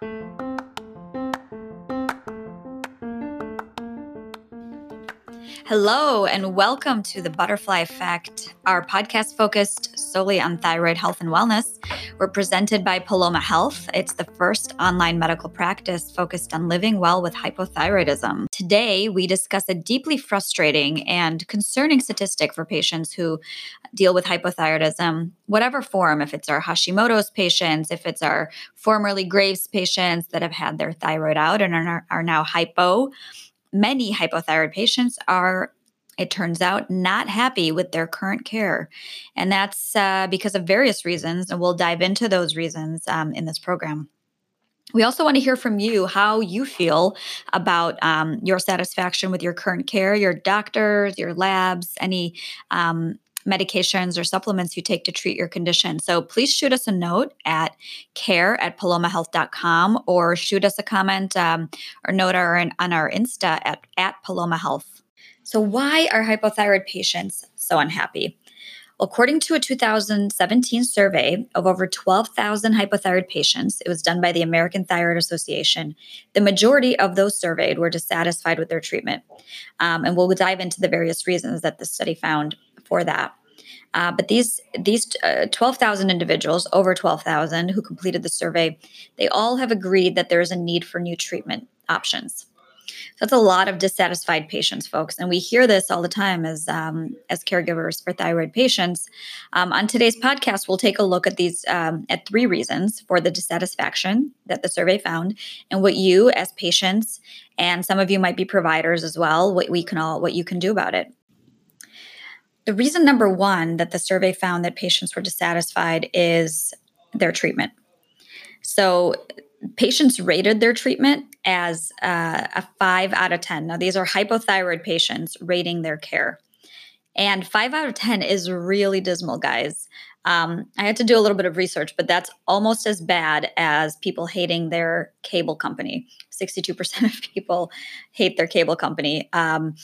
Thank you. Hello, and welcome to the Butterfly Effect, our podcast focused solely on thyroid health and wellness. We're presented by Paloma Health. It's the first online medical practice focused on living well with hypothyroidism. Today, we discuss a deeply frustrating and concerning statistic for patients who deal with hypothyroidism, whatever form, if it's our Hashimoto's patients, if it's our formerly Graves patients that have had their thyroid out and are, are now hypo many hypothyroid patients are it turns out, not happy with their current care. And that's uh, because of various reasons. And we'll dive into those reasons um, in this program. We also want to hear from you how you feel about um, your satisfaction with your current care, your doctors, your labs, any um, medications or supplements you take to treat your condition. So please shoot us a note at care at palomahealth.com or shoot us a comment um, or note our, on our Insta at, at Paloma Health. So, why are hypothyroid patients so unhappy? According to a 2017 survey of over 12,000 hypothyroid patients, it was done by the American Thyroid Association. The majority of those surveyed were dissatisfied with their treatment. Um, and we'll dive into the various reasons that the study found for that. Uh, but these these uh, 12,000 individuals, over 12,000 who completed the survey, they all have agreed that there is a need for new treatment options. So that's a lot of dissatisfied patients, folks, and we hear this all the time as um, as caregivers for thyroid patients. Um, on today's podcast, we'll take a look at these um, at three reasons for the dissatisfaction that the survey found, and what you as patients and some of you might be providers as well, what we can all what you can do about it. The reason number one that the survey found that patients were dissatisfied is their treatment. So patients rated their treatment as uh, a five out of 10. Now, these are hypothyroid patients rating their care. And five out of 10 is really dismal, guys. Um, I had to do a little bit of research, but that's almost as bad as people hating their cable company. 62% of people hate their cable company. Um,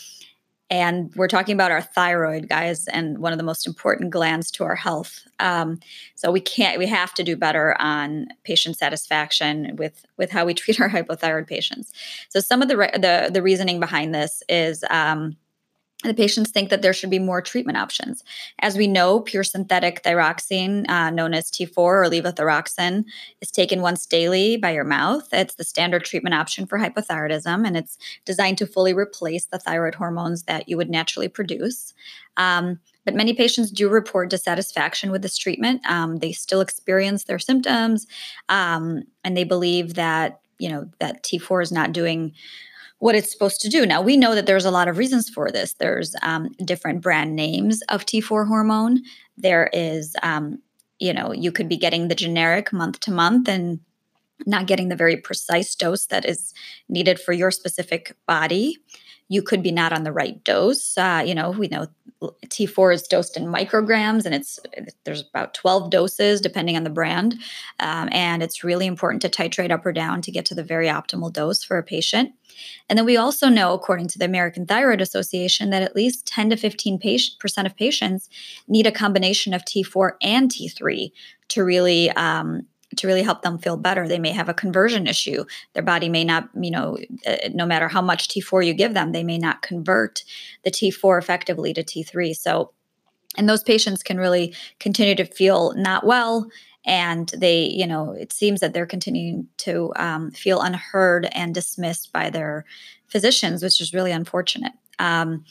and we're talking about our thyroid guys and one of the most important glands to our health. Um, so we can't we have to do better on patient satisfaction with with how we treat our hypothyroid patients. So some of the the, the reasoning behind this is um, the patients think that there should be more treatment options. As we know, pure synthetic thyroxine, uh, known as T4 or levothyroxine, is taken once daily by your mouth. It's the standard treatment option for hypothyroidism, and it's designed to fully replace the thyroid hormones that you would naturally produce. Um, but many patients do report dissatisfaction with this treatment. Um, they still experience their symptoms, um, and they believe that you know that T4 is not doing what it's supposed to do. Now, we know that there's a lot of reasons for this. There's um, different brand names of T4 hormone. There is, um, you know, you could be getting the generic month to month and not getting the very precise dose that is needed for your specific body. You could be not on the right dose. Uh, you know, we know T4 is dosed in micrograms, and it's there's about 12 doses depending on the brand, um, and it's really important to titrate up or down to get to the very optimal dose for a patient. And then we also know, according to the American Thyroid Association, that at least 10 to 15 percent of patients need a combination of T4 and T3 to really um, to really help them feel better. They may have a conversion issue. Their body may not, you know, uh, no matter how much T4 you give them, they may not convert the T4 effectively to T3. So, and those patients can really continue to feel not well and they you know it seems that they're continuing to um, feel unheard and dismissed by their physicians which is really unfortunate um,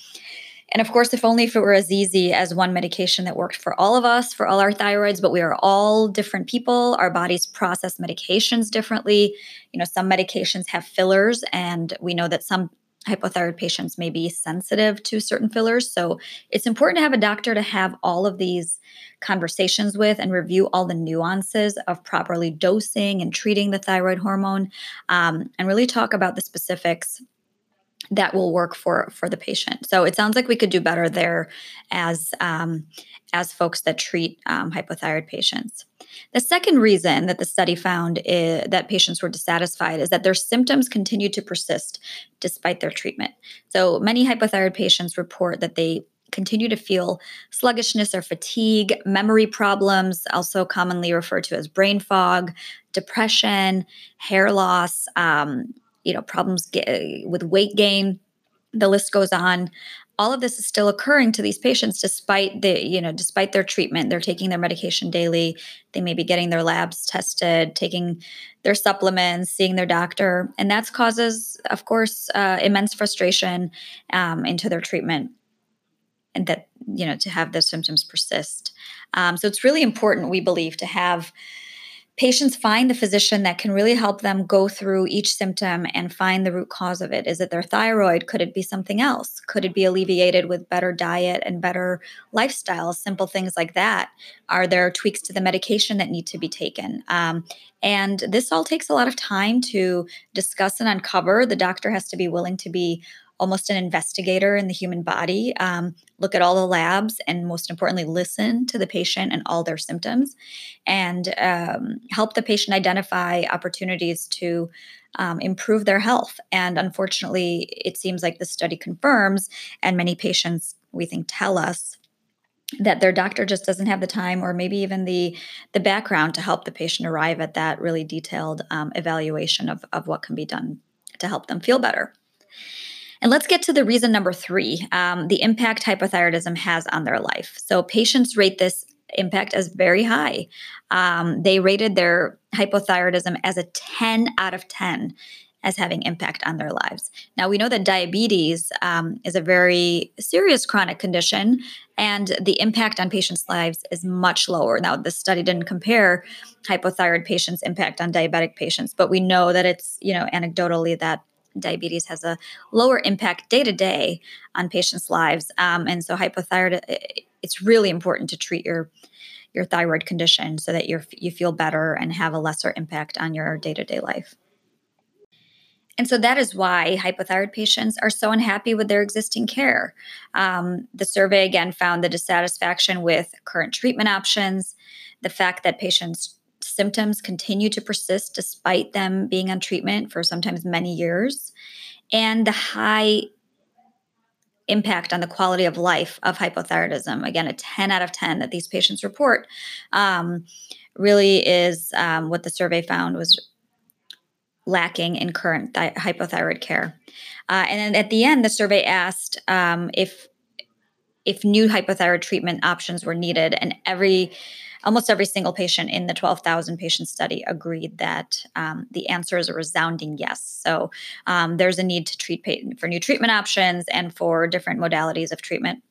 and of course if only if it were as easy as one medication that worked for all of us for all our thyroids but we are all different people our bodies process medications differently you know some medications have fillers and we know that some hypothyroid patients may be sensitive to certain fillers. So it's important to have a doctor to have all of these conversations with and review all the nuances of properly dosing and treating the thyroid hormone um, and really talk about the specifics that will work for for the patient. So it sounds like we could do better there as um, as folks that treat um, hypothyroid patients. The second reason that the study found is, that patients were dissatisfied is that their symptoms continued to persist despite their treatment. So many hypothyroid patients report that they continue to feel sluggishness or fatigue, memory problems, also commonly referred to as brain fog, depression, hair loss, um, you know, problems with weight gain. The list goes on. All of this is still occurring to these patients despite the you know despite their treatment. They're taking their medication daily. They may be getting their labs tested taking their supplements seeing their doctor and that causes of course uh, immense frustration um, into their treatment and that you know to have the symptoms persist. Um, so it's really important we believe to have patients find the physician that can really help them go through each symptom and find the root cause of it. Is it their thyroid? Could it be something else? Could it be alleviated with better diet and better lifestyle? Simple things like that. Are there tweaks to the medication that need to be taken? Um, and this all takes a lot of time to discuss and uncover. The doctor has to be willing to be almost an investigator in the human body, um, look at all the labs, and most importantly, listen to the patient and all their symptoms, and um, help the patient identify opportunities to um, improve their health. And unfortunately, it seems like the study confirms, and many patients we think tell us that their doctor just doesn't have the time or maybe even the the background to help the patient arrive at that really detailed um, evaluation of, of what can be done to help them feel better and let's get to the reason number three um, the impact hypothyroidism has on their life. So patients rate this impact as very high. Um, they rated their hypothyroidism as a 10 out of 10 as having impact on their lives. Now, we know that diabetes um, is a very serious chronic condition, and the impact on patients' lives is much lower. Now, the study didn't compare hypothyroid patients' impact on diabetic patients, but we know that it's, you know, anecdotally that diabetes has a lower impact day to day on patients' lives. Um, and so, hypothyroid, it's really important to treat your your thyroid condition so that you you feel better and have a lesser impact on your day to day life. And so that is why hypothyroid patients are so unhappy with their existing care. Um, the survey again found the dissatisfaction with current treatment options, the fact that patients symptoms continue to persist despite them being on treatment for sometimes many years, and the high impact on the quality of life of hypothyroidism. Again, a 10 out of 10 that these patients report um, really is um, what the survey found was lacking in current th- hypothyroid care. Uh, and then at the end, the survey asked um, if if new hypothyroid treatment options were needed, and every almost every single patient in the 12,000 patient study agreed that um, the answer is a resounding yes. So um, there's a need to treat for new treatment options and for different modalities of treatment.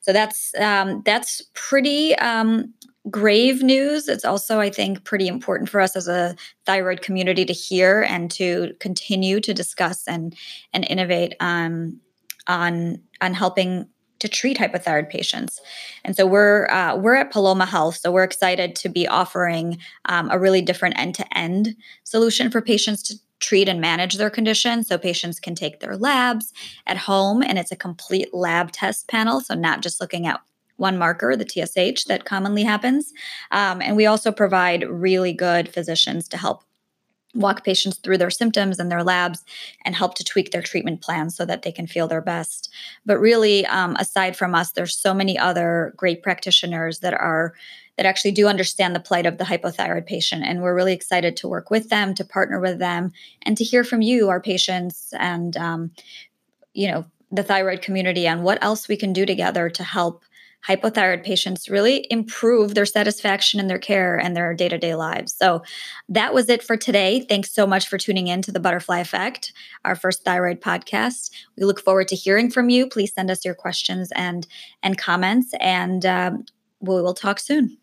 So that's um, that's pretty um, grave news. It's also, I think, pretty important for us as a thyroid community to hear and to continue to discuss and and innovate um, on on helping to treat hypothyroid patients. And so we're uh, we're at Paloma Health, so we're excited to be offering um, a really different end to end solution for patients to treat and manage their condition. So patients can take their labs at home, and it's a complete lab test panel. So not just looking at one marker, the TSH, that commonly happens. Um, and we also provide really good physicians to help walk patients through their symptoms and their labs and help to tweak their treatment plans so that they can feel their best. But really um, aside from us there's so many other great practitioners that are that actually do understand the plight of the hypothyroid patient and we're really excited to work with them to partner with them and to hear from you our patients and um, you know the thyroid community and what else we can do together to help hypothyroid patients really improve their satisfaction in their care and their day to day lives. So that was it for today. Thanks so much for tuning in to the Butterfly Effect, our first thyroid podcast. We look forward to hearing from you. Please send us your questions and and comments, and um, we will talk soon.